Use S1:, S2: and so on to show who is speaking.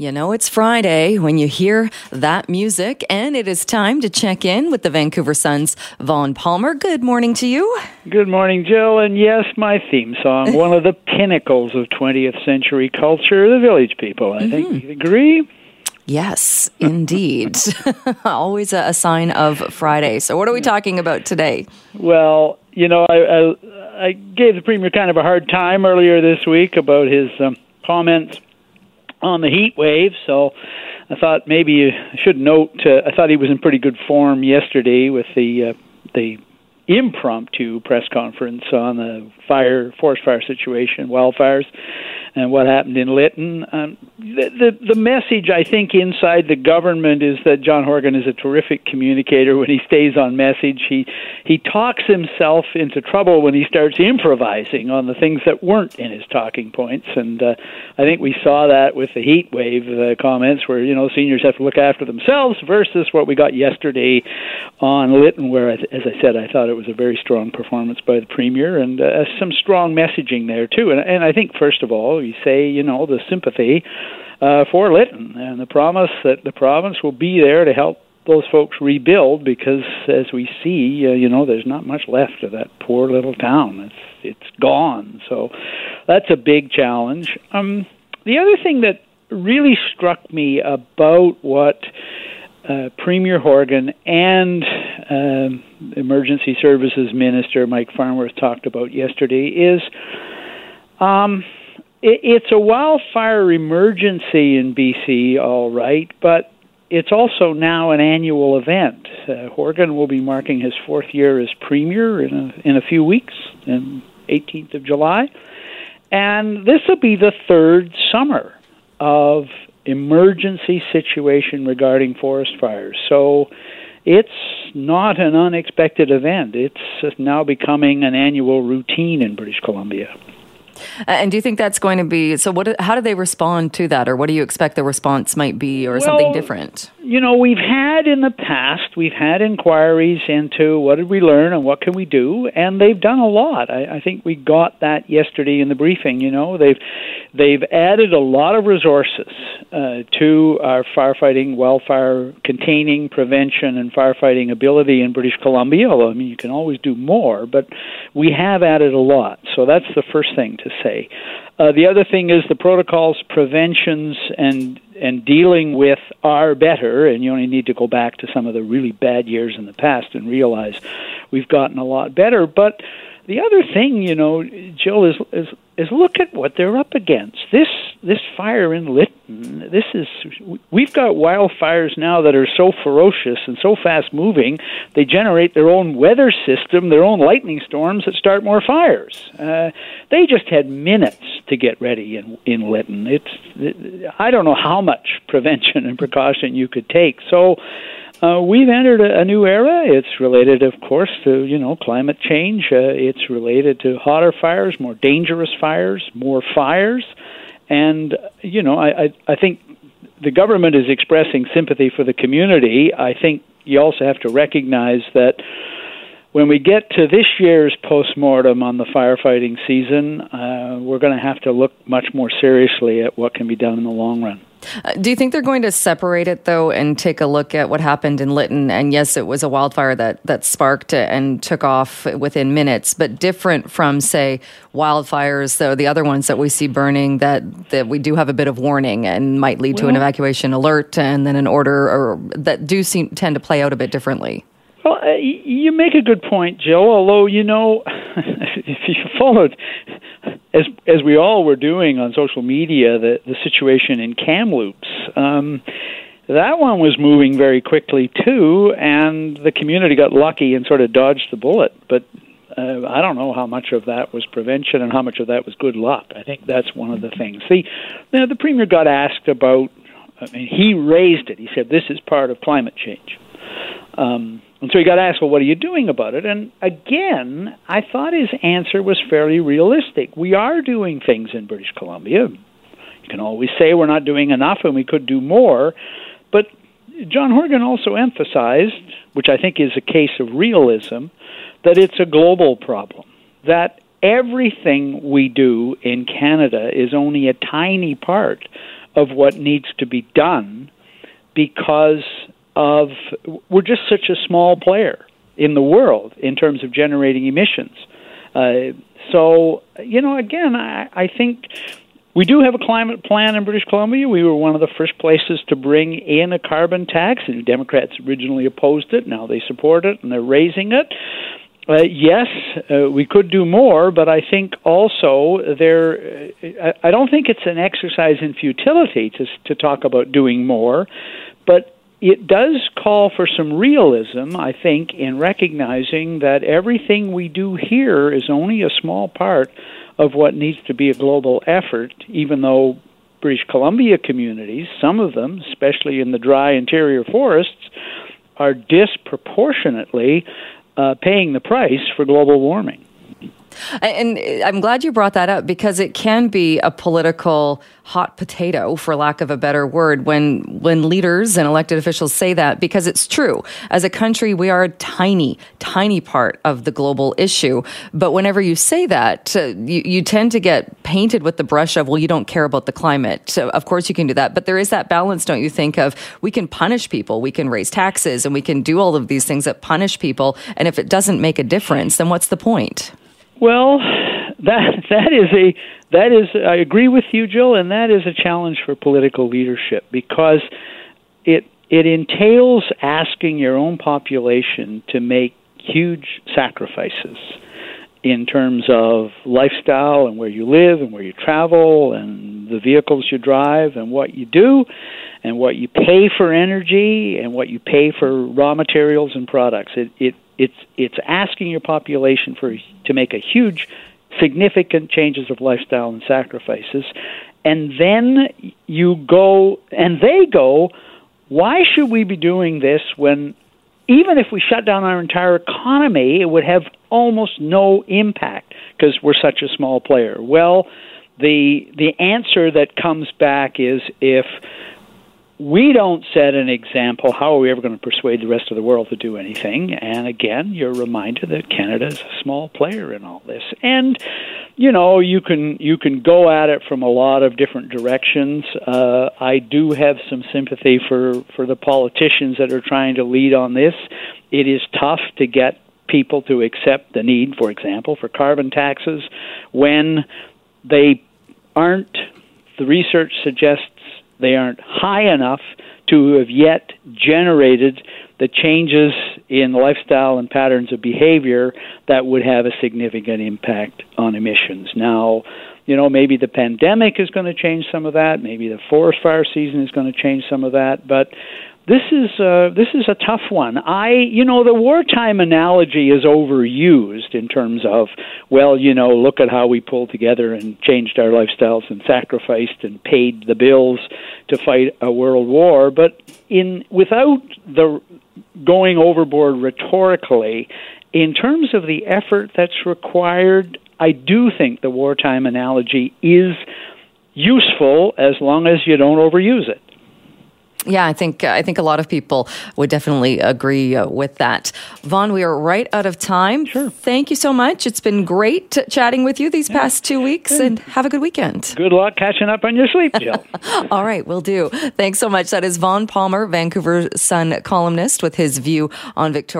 S1: You know, it's Friday when you hear that music, and it is time to check in with the Vancouver Sun's Vaughn Palmer. Good morning to you.
S2: Good morning, Jill. And yes, my theme song, one of the pinnacles of 20th century culture, the Village People. I mm-hmm. think you agree.
S1: Yes, indeed. Always a, a, sign of Friday. So, what are we talking about today?
S2: Well, you know, I, I, I gave the Premier kind of a hard time earlier this week about his um, comments on the heat wave. So I thought maybe you should note. Uh, I thought he was in pretty good form yesterday with the uh, the impromptu press conference on the fire, forest fire situation, wildfires and what happened in Lytton. Um, the, the the message I think inside the government is that John Horgan is a terrific communicator when he stays on message. He he talks himself into trouble when he starts improvising on the things that weren't in his talking points, and uh, I think we saw that with the heat wave uh, comments, where you know seniors have to look after themselves versus what we got yesterday on Lytton, where as I said, I thought it was a very strong performance by the premier and uh, some strong messaging there too. And, and I think first of all we say, you know, the sympathy uh, for Lytton and the promise that the province will be there to help those folks rebuild because as we see uh, you know there's not much left of that poor little town. It's it's gone. So that's a big challenge. Um the other thing that really struck me about what uh, Premier Horgan and uh, Emergency Services Minister Mike Farnworth talked about yesterday is um, it, it's a wildfire emergency in BC, all right, but it's also now an annual event. Uh, Horgan will be marking his fourth year as premier in a, in a few weeks, in 18th of July, and this will be the third summer of emergency situation regarding forest fires. So it's not an unexpected event. It's now becoming an annual routine in British Columbia.
S1: And do you think that's going to be so? What? How do they respond to that, or what do you expect the response might be, or well, something different?
S2: You know, we've had in the past, we've had inquiries into what did we learn and what can we do, and they've done a lot. I, I think we got that yesterday in the briefing. You know, they've they've added a lot of resources uh, to our firefighting, wildfire containing, prevention, and firefighting ability in British Columbia. Although I mean, you can always do more, but we have added a lot. So that's the first thing to say. Uh, the other thing is the protocols, preventions, and and dealing with are better. And you only need to go back to some of the really bad years in the past and realize we've gotten a lot better. But the other thing, you know, Jill, is is is look at what they're up against. This this fire in Lytton. This is we've got wildfires now that are so ferocious and so fast moving. They generate their own weather system, their own lightning storms that start more fires. Uh, they just had minutes to get ready in in Lytton. It's I don't know how much prevention and precaution you could take. So uh, we've entered a, a new era. It's related, of course, to you know climate change. Uh, it's related to hotter fires, more dangerous fires, more fires, and you know I, I, I think the government is expressing sympathy for the community. I think you also have to recognize that when we get to this year's postmortem on the firefighting season, uh, we're going to have to look much more seriously at what can be done in the long run.
S1: Uh, do you think they're going to separate it though and take a look at what happened in Lytton? And yes, it was a wildfire that that sparked and took off within minutes, but different from say wildfires, though the other ones that we see burning that that we do have a bit of warning and might lead well, to an evacuation alert and then an order, or that do seem tend to play out a bit differently.
S2: Well, uh, you make a good point, Jill. Although you know, if you followed as as we all were doing on social media, the the situation in Kamloops. Um, that one was moving very quickly too, and the community got lucky and sort of dodged the bullet. But uh, I don't know how much of that was prevention and how much of that was good luck. I think that's one of the things. You know, the premier got asked about. I mean, he raised it. He said this is part of climate change. Um, and so he got asked, well, what are you doing about it? And again, I thought his answer was fairly realistic. We are doing things in British Columbia. You can always say we're not doing enough and we could do more. But John Horgan also emphasized, which I think is a case of realism, that it's a global problem. That everything we do in Canada is only a tiny part of what needs to be done because of we're just such a small player in the world in terms of generating emissions. Uh, so, you know, again, I, I think we do have a climate plan in British Columbia. We were one of the first places to bring in a carbon tax. The Democrats originally opposed it. Now they support it and they're raising it. Uh, yes, uh, we could do more, but I think also there. Uh, I don't think it's an exercise in futility to to talk about doing more, but it does call for some realism, I think, in recognizing that everything we do here is only a small part of what needs to be a global effort, even though British Columbia communities, some of them, especially in the dry interior forests, are disproportionately uh, paying the price for global warming.
S1: And I'm glad you brought that up because it can be a political hot potato, for lack of a better word, when when leaders and elected officials say that because it's true. As a country, we are a tiny, tiny part of the global issue. But whenever you say that, uh, you, you tend to get painted with the brush of, well, you don't care about the climate. So of course you can do that. But there is that balance, don't you think, of we can punish people, we can raise taxes, and we can do all of these things that punish people. And if it doesn't make a difference, then what's the point?
S2: Well, that that is a that is I agree with you, Jill, and that is a challenge for political leadership because it it entails asking your own population to make huge sacrifices in terms of lifestyle and where you live and where you travel and the vehicles you drive and what you do and what you pay for energy and what you pay for raw materials and products. It it it's it's asking your population for to make a huge, significant changes of lifestyle and sacrifices, and then you go and they go. Why should we be doing this when even if we shut down our entire economy, it would have almost no impact because we're such a small player. Well, the the answer that comes back is if we don't set an example, how are we ever going to persuade the rest of the world to do anything? And again, you're reminded that Canada is a small player in all this. And you know, you can you can go at it from a lot of different directions. Uh, I do have some sympathy for for the politicians that are trying to lead on this. It is tough to get people to accept the need, for example, for carbon taxes when they aren't. The research suggests they aren't high enough to have yet generated the changes in lifestyle and patterns of behavior that would have a significant impact on emissions. Now, you know, maybe the pandemic is going to change some of that. Maybe the forest fire season is going to change some of that. But this is uh, this is a tough one. I you know the wartime analogy is overused in terms of well you know look at how we pulled together and changed our lifestyles and sacrificed and paid the bills to fight a world war, but in without the going overboard rhetorically, in terms of the effort that's required, I do think the wartime analogy is useful as long as you don't overuse it.
S1: Yeah, I think I think a lot of people would definitely agree uh, with that. Vaughn, we are right out of time.
S2: Sure.
S1: Thank you so much. It's been great chatting with you these yeah. past two weeks, and have a good weekend.
S2: Good luck catching up on your sleep, Jill.
S1: All right, we'll do. Thanks so much. That is Vaughn Palmer, Vancouver Sun columnist, with his view on Victoria.